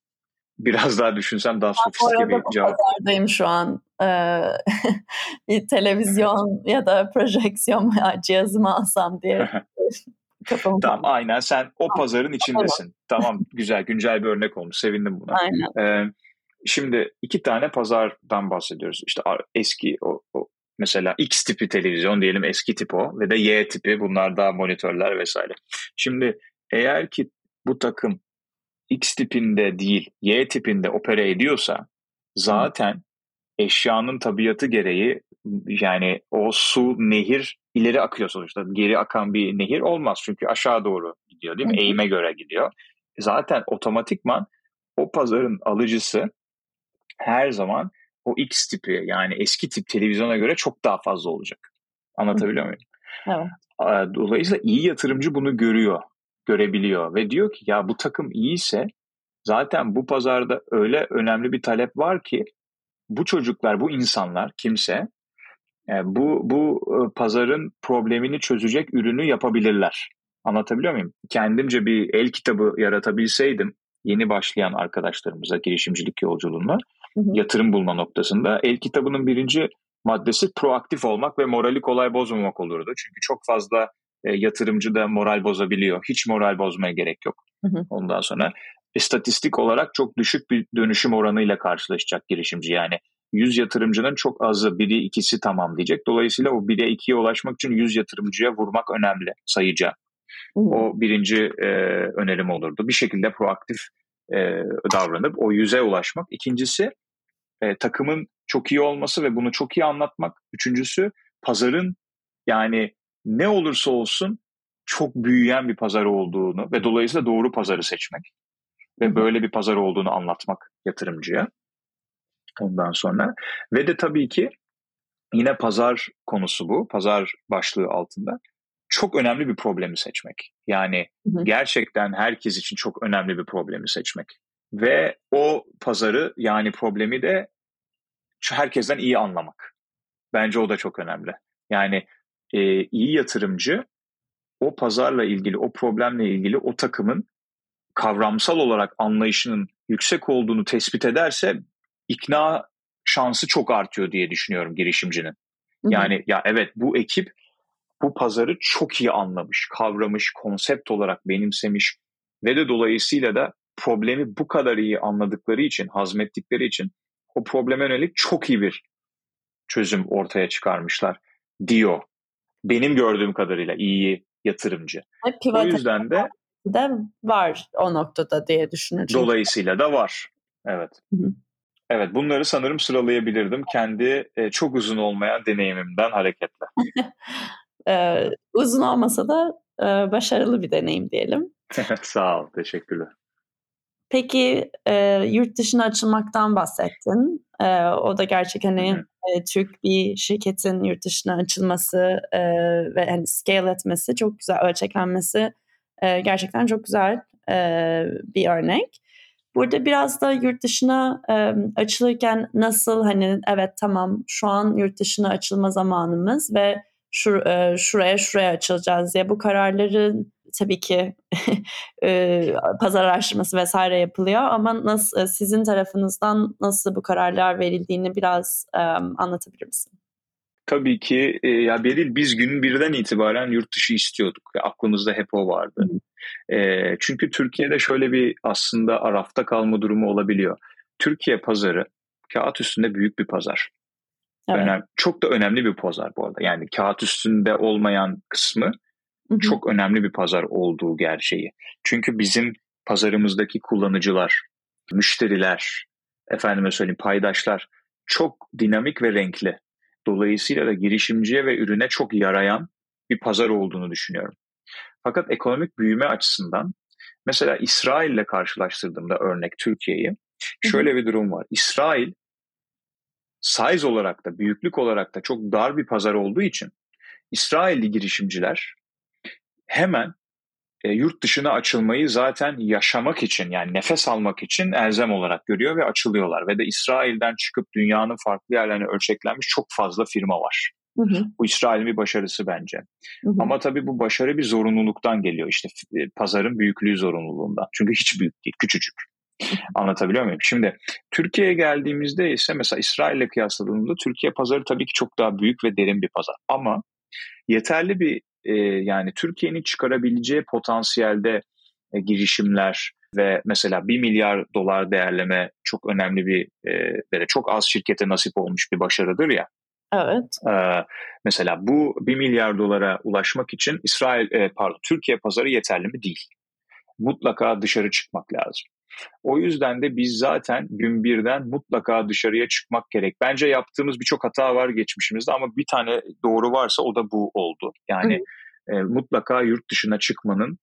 Biraz daha düşünsem daha sofistike bir cevap. Pazardayım şu an. Ee, bir televizyon ya da projeksiyon cihazımı alsam diye. tamam aynen sen o pazarın içindesin. Tamam. tamam güzel güncel bir örnek olmuş sevindim buna. Aynen. Ee, Şimdi iki tane pazardan bahsediyoruz. İşte eski o, o mesela X tipi televizyon diyelim eski tip o ve de Y tipi bunlar daha monitörler vesaire. Şimdi eğer ki bu takım X tipinde değil Y tipinde opera ediyorsa zaten eşyanın tabiatı gereği yani o su nehir ileri akıyor sonuçta. Geri akan bir nehir olmaz çünkü aşağı doğru gidiyor değil mi? Eğime göre gidiyor. Zaten otomatikman o pazarın alıcısı her zaman o X tipi yani eski tip televizyona göre çok daha fazla olacak. Anlatabiliyor muyum? Evet. Dolayısıyla iyi yatırımcı bunu görüyor, görebiliyor ve diyor ki ya bu takım iyiyse zaten bu pazarda öyle önemli bir talep var ki bu çocuklar, bu insanlar kimse e, bu bu e, pazarın problemini çözecek ürünü yapabilirler. Anlatabiliyor muyum? Kendimce bir el kitabı yaratabilseydim yeni başlayan arkadaşlarımıza girişimcilik yolculuğunda hı hı. yatırım bulma noktasında el kitabının birinci maddesi proaktif olmak ve morali kolay bozmamak olurdu. Çünkü çok fazla e, yatırımcı da moral bozabiliyor. Hiç moral bozmaya gerek yok. Hı hı. Ondan sonra istatistik olarak çok düşük bir dönüşüm oranıyla karşılaşacak girişimci. Yani 100 yatırımcının çok azı biri ikisi tamam diyecek. Dolayısıyla o 1'e 2'ye ulaşmak için 100 yatırımcıya vurmak önemli sayıca. O birinci e, önerim olurdu. Bir şekilde proaktif e, davranıp o yüze ulaşmak. İkincisi e, takımın çok iyi olması ve bunu çok iyi anlatmak. Üçüncüsü pazarın yani ne olursa olsun çok büyüyen bir pazar olduğunu ve dolayısıyla doğru pazarı seçmek ve böyle bir pazar olduğunu anlatmak yatırımcıya ondan sonra ve de tabii ki yine pazar konusu bu pazar başlığı altında çok önemli bir problemi seçmek yani hı hı. gerçekten herkes için çok önemli bir problemi seçmek ve o pazarı yani problemi de herkesten iyi anlamak. Bence o da çok önemli. Yani e, iyi yatırımcı o pazarla ilgili, o problemle ilgili o takımın kavramsal olarak anlayışının yüksek olduğunu tespit ederse ikna şansı çok artıyor diye düşünüyorum girişimcinin. Yani ya evet bu ekip bu pazarı çok iyi anlamış, kavramış, konsept olarak benimsemiş ve de dolayısıyla da problemi bu kadar iyi anladıkları için, hazmettikleri için o probleme yönelik çok iyi bir çözüm ortaya çıkarmışlar diyor. Benim gördüğüm kadarıyla iyi yatırımcı. o yüzden de de var o noktada diye düşünüyorum. Dolayısıyla da var. Evet. Hı hı. Evet bunları sanırım sıralayabilirdim kendi e, çok uzun olmayan deneyimimden hareketle. ee, uzun olmasa da e, başarılı bir deneyim diyelim. Sağ ol, teşekkürler. Peki e, yurt dışına açılmaktan bahsettin. E, o da gerçek hani e, Türk bir şirketin yurt dışına açılması e, ve hani scale etmesi çok güzel, ölçeklenmesi e, gerçekten çok güzel e, bir örnek. Burada biraz da yurt dışına e, açılırken nasıl hani evet tamam şu an yurt dışına açılma zamanımız ve şur, e, şuraya şuraya açılacağız diye bu kararların tabii ki e, pazar araştırması vesaire yapılıyor ama nasıl sizin tarafınızdan nasıl bu kararlar verildiğini biraz e, anlatabilir misin? Tabii ki e, ya Beril biz günün birden itibaren yurt dışı istiyorduk. Aklımızda hep o vardı. E, çünkü Türkiye'de şöyle bir aslında arafta kalma durumu olabiliyor. Türkiye pazarı kağıt üstünde büyük bir pazar. Evet. Önemli, çok da önemli bir pazar bu arada. Yani kağıt üstünde olmayan kısmı Hı-hı. çok önemli bir pazar olduğu gerçeği. Çünkü bizim pazarımızdaki kullanıcılar, müşteriler, efendime söyleyeyim paydaşlar çok dinamik ve renkli. Dolayısıyla da girişimciye ve ürüne çok yarayan bir pazar olduğunu düşünüyorum. Fakat ekonomik büyüme açısından mesela İsrail ile karşılaştırdığımda örnek Türkiye'yi şöyle bir durum var. İsrail size olarak da büyüklük olarak da çok dar bir pazar olduğu için İsrailli girişimciler hemen e, yurt dışına açılmayı zaten yaşamak için yani nefes almak için elzem olarak görüyor ve açılıyorlar. Ve de İsrail'den çıkıp dünyanın farklı yerlerine ölçeklenmiş çok fazla firma var. Hı hı. Bu İsrail'in bir başarısı bence. Hı hı. Ama tabii bu başarı bir zorunluluktan geliyor. İşte e, pazarın büyüklüğü zorunluluğundan. Çünkü hiç büyük değil, küçücük. Anlatabiliyor muyum? Şimdi Türkiye'ye geldiğimizde ise mesela İsrail ile kıyasladığımızda Türkiye pazarı tabii ki çok daha büyük ve derin bir pazar. Ama yeterli bir e, yani Türkiye'nin çıkarabileceği potansiyelde e, girişimler ve mesela 1 milyar dolar değerleme çok önemli bir e, çok az şirkete nasip olmuş bir başarıdır ya. Evet. Ee, mesela bu 1 milyar dolara ulaşmak için İsrail e, pardon Türkiye pazarı yeterli mi değil. Mutlaka dışarı çıkmak lazım. O yüzden de biz zaten gün birden mutlaka dışarıya çıkmak gerek. Bence yaptığımız birçok hata var geçmişimizde ama bir tane doğru varsa o da bu oldu. Yani e, mutlaka yurt dışına çıkmanın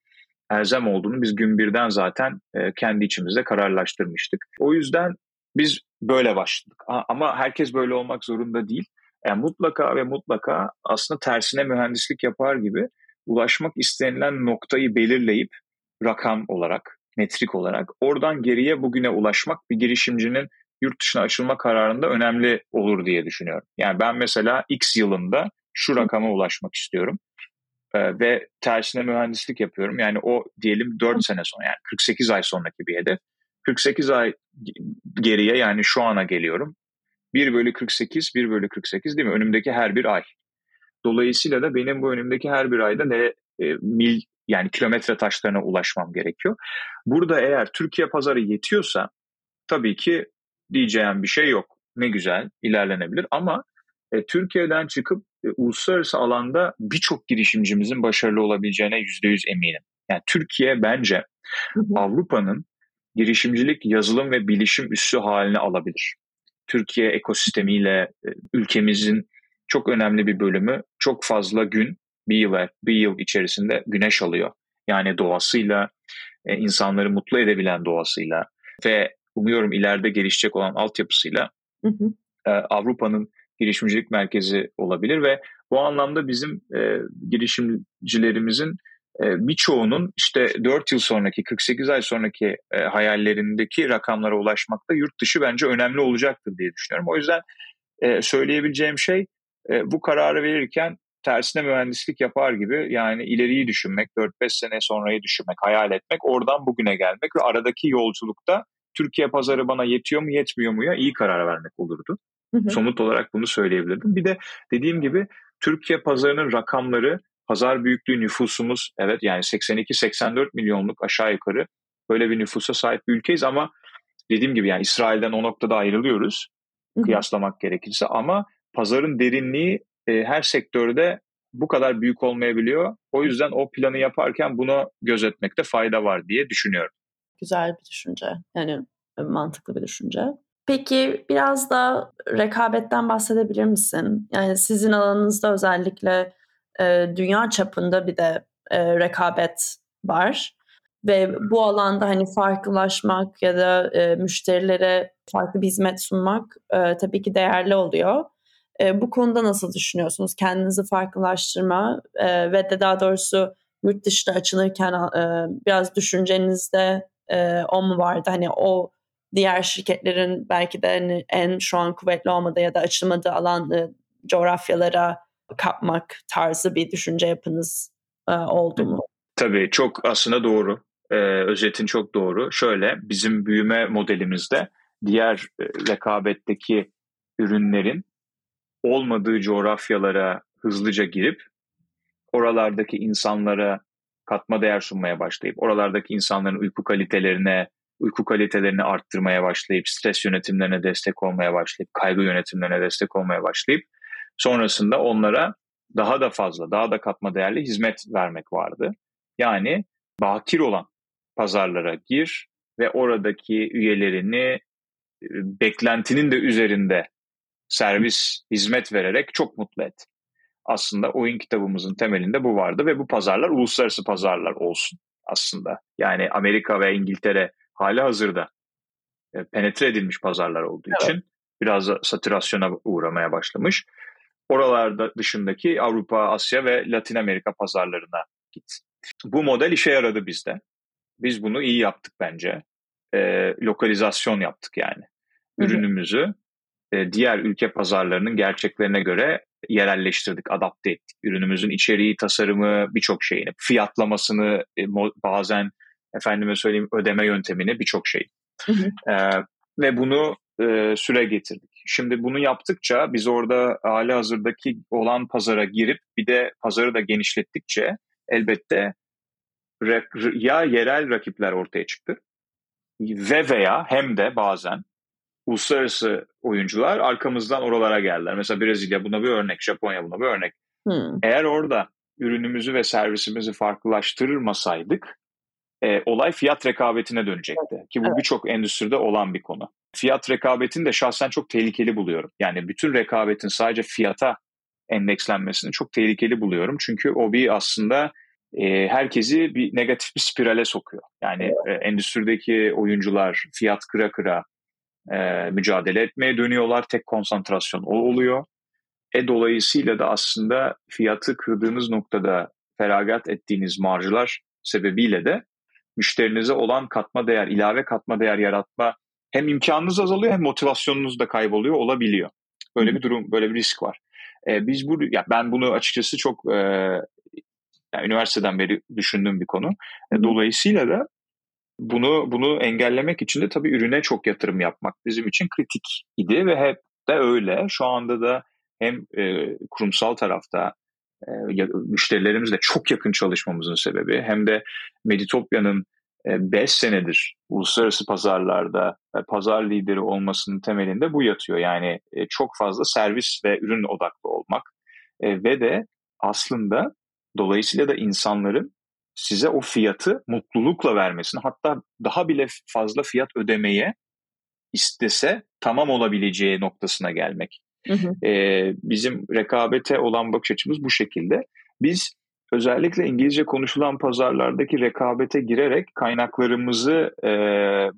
elzem olduğunu biz gün birden zaten e, kendi içimizde kararlaştırmıştık. O yüzden biz böyle başladık. Ama herkes böyle olmak zorunda değil. Yani mutlaka ve mutlaka aslında tersine mühendislik yapar gibi ulaşmak istenilen noktayı belirleyip rakam olarak metrik olarak. Oradan geriye bugüne ulaşmak bir girişimcinin yurt dışına açılma kararında önemli olur diye düşünüyorum. Yani ben mesela X yılında şu rakama ulaşmak istiyorum ee, ve tersine mühendislik yapıyorum. Yani o diyelim 4 sene sonra yani 48 ay sonraki bir hedef. 48 ay geriye yani şu ana geliyorum. 1 bölü 48, 1 bölü 48 değil mi? Önümdeki her bir ay. Dolayısıyla da benim bu önümdeki her bir ayda ne e, mil yani kilometre taşlarına ulaşmam gerekiyor. Burada eğer Türkiye pazarı yetiyorsa tabii ki diyeceğim bir şey yok. ne güzel ilerlenebilir ama e, Türkiye'den çıkıp e, uluslararası alanda birçok girişimcimizin başarılı olabileceğine yüzde yüz eminim. Yani Türkiye bence Avrupa'nın girişimcilik, yazılım ve bilişim üssü haline alabilir. Türkiye ekosistemiyle e, ülkemizin çok önemli bir bölümü çok fazla gün bir yıl, bir yıl içerisinde güneş alıyor. Yani doğasıyla, e, insanları mutlu edebilen doğasıyla ve umuyorum ileride gelişecek olan altyapısıyla hı hı. E, Avrupa'nın girişimcilik merkezi olabilir ve bu anlamda bizim e, girişimcilerimizin e, birçoğunun işte 4 yıl sonraki, 48 ay sonraki e, hayallerindeki rakamlara ulaşmakta yurt dışı bence önemli olacaktır diye düşünüyorum. O yüzden e, söyleyebileceğim şey e, bu kararı verirken tersine mühendislik yapar gibi yani ileriyi düşünmek, 4-5 sene sonrayı düşünmek, hayal etmek, oradan bugüne gelmek ve aradaki yolculukta Türkiye pazarı bana yetiyor mu yetmiyor mu ya iyi karar vermek olurdu. Hı hı. Somut olarak bunu söyleyebilirdim. Bir de dediğim gibi Türkiye pazarının rakamları, pazar büyüklüğü nüfusumuz evet yani 82-84 milyonluk aşağı yukarı böyle bir nüfusa sahip bir ülkeyiz ama dediğim gibi yani İsrail'den o noktada ayrılıyoruz hı hı. kıyaslamak gerekirse ama pazarın derinliği e, her sektörde bu kadar büyük olmayabiliyor. O yüzden o planı yaparken bunu gözetmekte fayda var diye düşünüyorum. Güzel bir düşünce. Yani e, mantıklı bir düşünce. Peki biraz da rekabetten bahsedebilir misin? Yani sizin alanınızda özellikle e, dünya çapında bir de e, rekabet var ve bu alanda hani farklılaşmak ya da e, müşterilere farklı bir hizmet sunmak e, tabii ki değerli oluyor. E, bu konuda nasıl düşünüyorsunuz? Kendinizi farklılaştırma e, ve de daha doğrusu yurt dışına açılırken e, biraz düşüncenizde e, o mu vardı? Hani o diğer şirketlerin belki de hani en şu an kuvvetli olmadığı ya da açılmadığı alan e, coğrafyalara kapmak tarzı bir düşünce yapınız e, oldu mu? Tabii çok aslında doğru. Ee, özetin çok doğru. Şöyle bizim büyüme modelimizde diğer e, rekabetteki ürünlerin olmadığı coğrafyalara hızlıca girip oralardaki insanlara katma değer sunmaya başlayıp oralardaki insanların uyku kalitelerine uyku kalitelerini arttırmaya başlayıp stres yönetimlerine destek olmaya başlayıp kaygı yönetimlerine destek olmaya başlayıp sonrasında onlara daha da fazla daha da katma değerli hizmet vermek vardı. Yani bakir olan pazarlara gir ve oradaki üyelerini e, beklentinin de üzerinde servis, hizmet vererek çok mutlu et. Aslında oyun kitabımızın temelinde bu vardı ve bu pazarlar uluslararası pazarlar olsun aslında. Yani Amerika ve İngiltere hali hazırda e, penetre edilmiş pazarlar olduğu evet. için biraz da satürasyona uğramaya başlamış. Oralarda dışındaki Avrupa, Asya ve Latin Amerika pazarlarına git. Bu model işe yaradı bizde. Biz bunu iyi yaptık bence. E, lokalizasyon yaptık yani. Ürünümüzü e, diğer ülke pazarlarının gerçeklerine göre yerelleştirdik, adapte ettik. Ürünümüzün içeriği, tasarımı, birçok şeyini, fiyatlamasını, e, bazen efendime söyleyeyim ödeme yöntemini, birçok şey. E, ve bunu e, süre getirdik. Şimdi bunu yaptıkça biz orada hali hazırdaki olan pazara girip bir de pazarı da genişlettikçe elbette ya yerel rakipler ortaya çıktı ve veya hem de bazen uluslararası oyuncular arkamızdan oralara geldiler. Mesela Brezilya buna bir örnek, Japonya buna bir örnek. Hmm. Eğer orada ürünümüzü ve servisimizi farklılaştırmasaydık e, olay fiyat rekabetine dönecekti. Ki bu evet. birçok endüstride olan bir konu. Fiyat rekabetini de şahsen çok tehlikeli buluyorum. Yani bütün rekabetin sadece fiyata endekslenmesini çok tehlikeli buluyorum. Çünkü o bir aslında e, herkesi bir negatif bir spirale sokuyor. Yani e, endüstrideki oyuncular fiyat kıra kıra e, mücadele etmeye dönüyorlar. Tek konsantrasyon o oluyor. E dolayısıyla da aslında fiyatı kırdığınız noktada feragat ettiğiniz marjlar sebebiyle de müşterinize olan katma değer, ilave katma değer yaratma hem imkanınız azalıyor hem motivasyonunuz da kayboluyor olabiliyor. Böyle bir durum, böyle bir risk var. E, biz bu, ya ben bunu açıkçası çok e, yani üniversiteden beri düşündüğüm bir konu. E, dolayısıyla da bunu bunu engellemek için de tabii ürüne çok yatırım yapmak bizim için kritik idi ve hep de öyle. Şu anda da hem e, kurumsal tarafta e, müşterilerimizle çok yakın çalışmamızın sebebi hem de Meditopya'nın 5 senedir uluslararası pazarlarda pazar lideri olmasının temelinde bu yatıyor. Yani çok fazla servis ve ürün odaklı olmak ve de aslında dolayısıyla da insanların size o fiyatı mutlulukla vermesini hatta daha bile fazla fiyat ödemeye istese tamam olabileceği noktasına gelmek. Hı hı. Ee, bizim rekabete olan bakış açımız bu şekilde. Biz özellikle İngilizce konuşulan pazarlardaki rekabete girerek kaynaklarımızı e,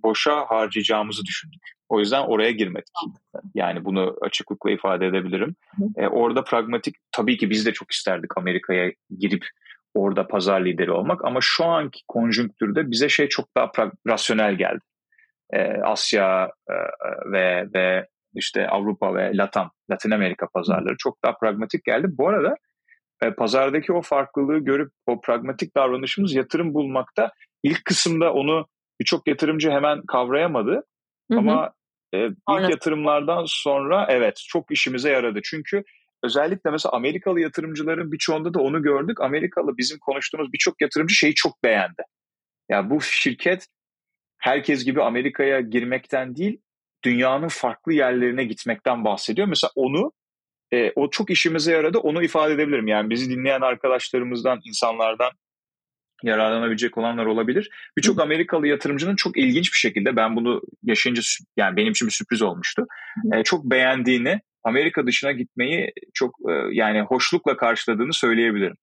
boşa harcayacağımızı düşündük. O yüzden oraya girmedik. Yani bunu açıklıkla ifade edebilirim. E, orada pragmatik, tabii ki biz de çok isterdik Amerika'ya girip orada pazar lideri olmak ama şu anki konjonktürde bize şey çok daha rasyonel geldi. E, Asya e, ve ve işte Avrupa ve Latam, Latin Amerika pazarları çok daha pragmatik geldi. Bu arada e, pazardaki o farklılığı görüp o pragmatik davranışımız yatırım bulmakta ilk kısımda onu birçok yatırımcı hemen kavrayamadı. Hı hı. Ama e, ilk Aynen. yatırımlardan sonra evet çok işimize yaradı. Çünkü özellikle mesela Amerikalı yatırımcıların birçoğunda da onu gördük. Amerikalı bizim konuştuğumuz birçok yatırımcı şeyi çok beğendi. Ya yani bu şirket herkes gibi Amerika'ya girmekten değil, dünyanın farklı yerlerine gitmekten bahsediyor. Mesela onu e, o çok işimize yaradı. Onu ifade edebilirim. Yani bizi dinleyen arkadaşlarımızdan, insanlardan yararlanabilecek olanlar olabilir. Birçok Amerikalı yatırımcının çok ilginç bir şekilde ben bunu yaşayınca yani benim için bir sürpriz olmuştu. E, çok beğendiğini, Amerika dışına gitmeyi çok e, yani hoşlukla karşıladığını söyleyebilirim.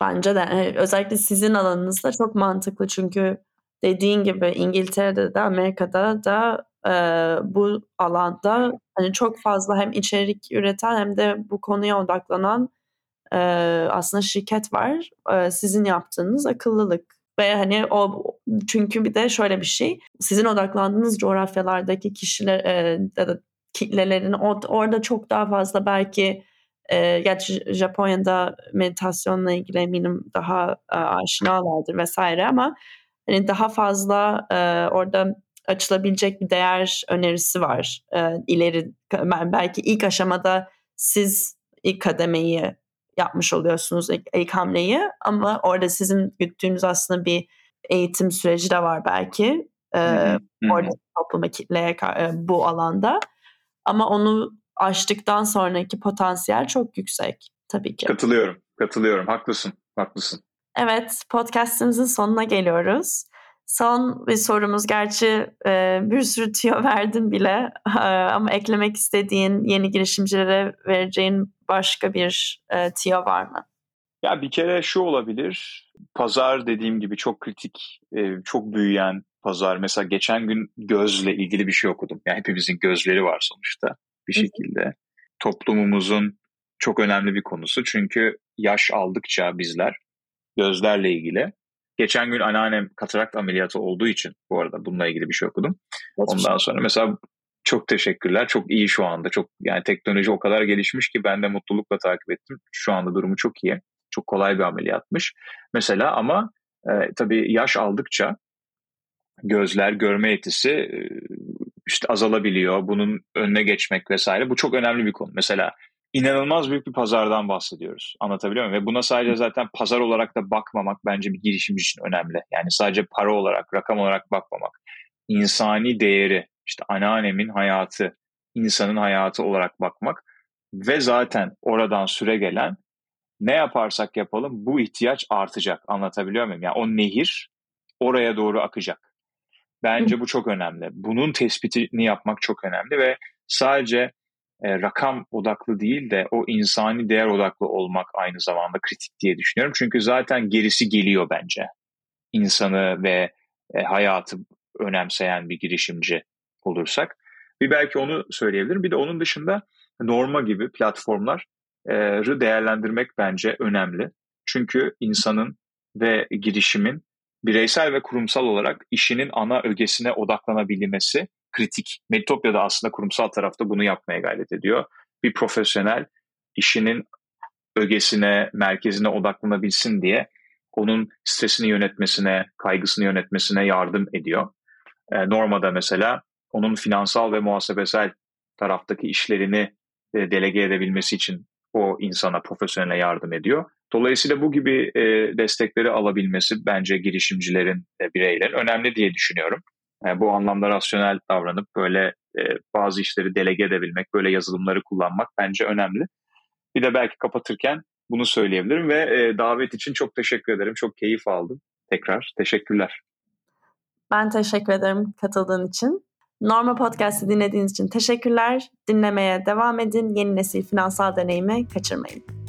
Bence de e, özellikle sizin alanınızda çok mantıklı çünkü dediğin gibi İngiltere'de de Amerika'da da e, bu alanda hani çok fazla hem içerik üreten hem de bu konuya odaklanan e, aslında şirket var. E, sizin yaptığınız akıllılık ve hani o çünkü bir de şöyle bir şey sizin odaklandığınız coğrafyalardaki kişiler e, kitlelerin orada çok daha fazla belki e, gerçi Japonya'da meditasyonla ilgili eminim daha e, aşinalardır vesaire ama hani daha fazla e, orada açılabilecek bir değer önerisi var. E, ileri belki ilk aşamada siz ilk kademeyi yapmış oluyorsunuz ilk, ilk hamleyi ama orada sizin güttüğünüz aslında bir eğitim süreci de var belki. E, orada topluma kitleye e, bu alanda. Ama onu aştıktan sonraki potansiyel çok yüksek tabii ki. Katılıyorum, katılıyorum. Haklısın, haklısın. Evet, podcastimizin sonuna geliyoruz. Son bir sorumuz gerçi e, bir sürü tüyo verdin bile e, ama eklemek istediğin yeni girişimcilere vereceğin başka bir e, tüyo var mı? Ya bir kere şu olabilir. Pazar dediğim gibi çok kritik, e, çok büyüyen pazar. Mesela geçen gün gözle ilgili bir şey okudum. Yani hepimizin gözleri var sonuçta bir şekilde. Toplumumuzun çok önemli bir konusu. Çünkü yaş aldıkça bizler gözlerle ilgili. Geçen gün anneannem katarakt ameliyatı olduğu için bu arada bununla ilgili bir şey okudum. Ondan sonra mesela çok teşekkürler. Çok iyi şu anda. Çok yani teknoloji o kadar gelişmiş ki ben de mutlulukla takip ettim. Şu anda durumu çok iyi. Çok kolay bir ameliyatmış. Mesela ama e, tabii yaş aldıkça gözler, görme yetisi e, işte azalabiliyor. Bunun önüne geçmek vesaire. Bu çok önemli bir konu. Mesela inanılmaz büyük bir pazardan bahsediyoruz. Anlatabiliyor muyum? Ve buna sadece zaten pazar olarak da bakmamak bence bir girişimci için önemli. Yani sadece para olarak, rakam olarak bakmamak. İnsani değeri, işte anneannemin hayatı, insanın hayatı olarak bakmak ve zaten oradan süre gelen ne yaparsak yapalım bu ihtiyaç artacak. Anlatabiliyor muyum? Yani o nehir oraya doğru akacak. Bence bu çok önemli. Bunun tespitini yapmak çok önemli ve sadece e, rakam odaklı değil de o insani değer odaklı olmak aynı zamanda kritik diye düşünüyorum. Çünkü zaten gerisi geliyor bence. İnsanı ve e, hayatı önemseyen bir girişimci olursak. Bir belki onu söyleyebilirim. Bir de onun dışında Norma gibi platformları değerlendirmek bence önemli. Çünkü insanın ve girişimin bireysel ve kurumsal olarak işinin ana ögesine odaklanabilmesi kritik. Meditopya da aslında kurumsal tarafta bunu yapmaya gayret ediyor. Bir profesyonel işinin ögesine, merkezine odaklanabilsin diye onun stresini yönetmesine, kaygısını yönetmesine yardım ediyor. E, Norma'da mesela onun finansal ve muhasebesel taraftaki işlerini e, delege edebilmesi için o insana, profesyonele yardım ediyor. Dolayısıyla bu gibi e, destekleri alabilmesi bence girişimcilerin, e, bireylerin önemli diye düşünüyorum. Yani bu anlamda rasyonel davranıp böyle e, bazı işleri delege edebilmek, böyle yazılımları kullanmak bence önemli. Bir de belki kapatırken bunu söyleyebilirim ve e, davet için çok teşekkür ederim. Çok keyif aldım. Tekrar teşekkürler. Ben teşekkür ederim katıldığın için. Norma Podcast'ı dinlediğiniz için teşekkürler. Dinlemeye devam edin. Yeni nesil finansal deneyimi kaçırmayın.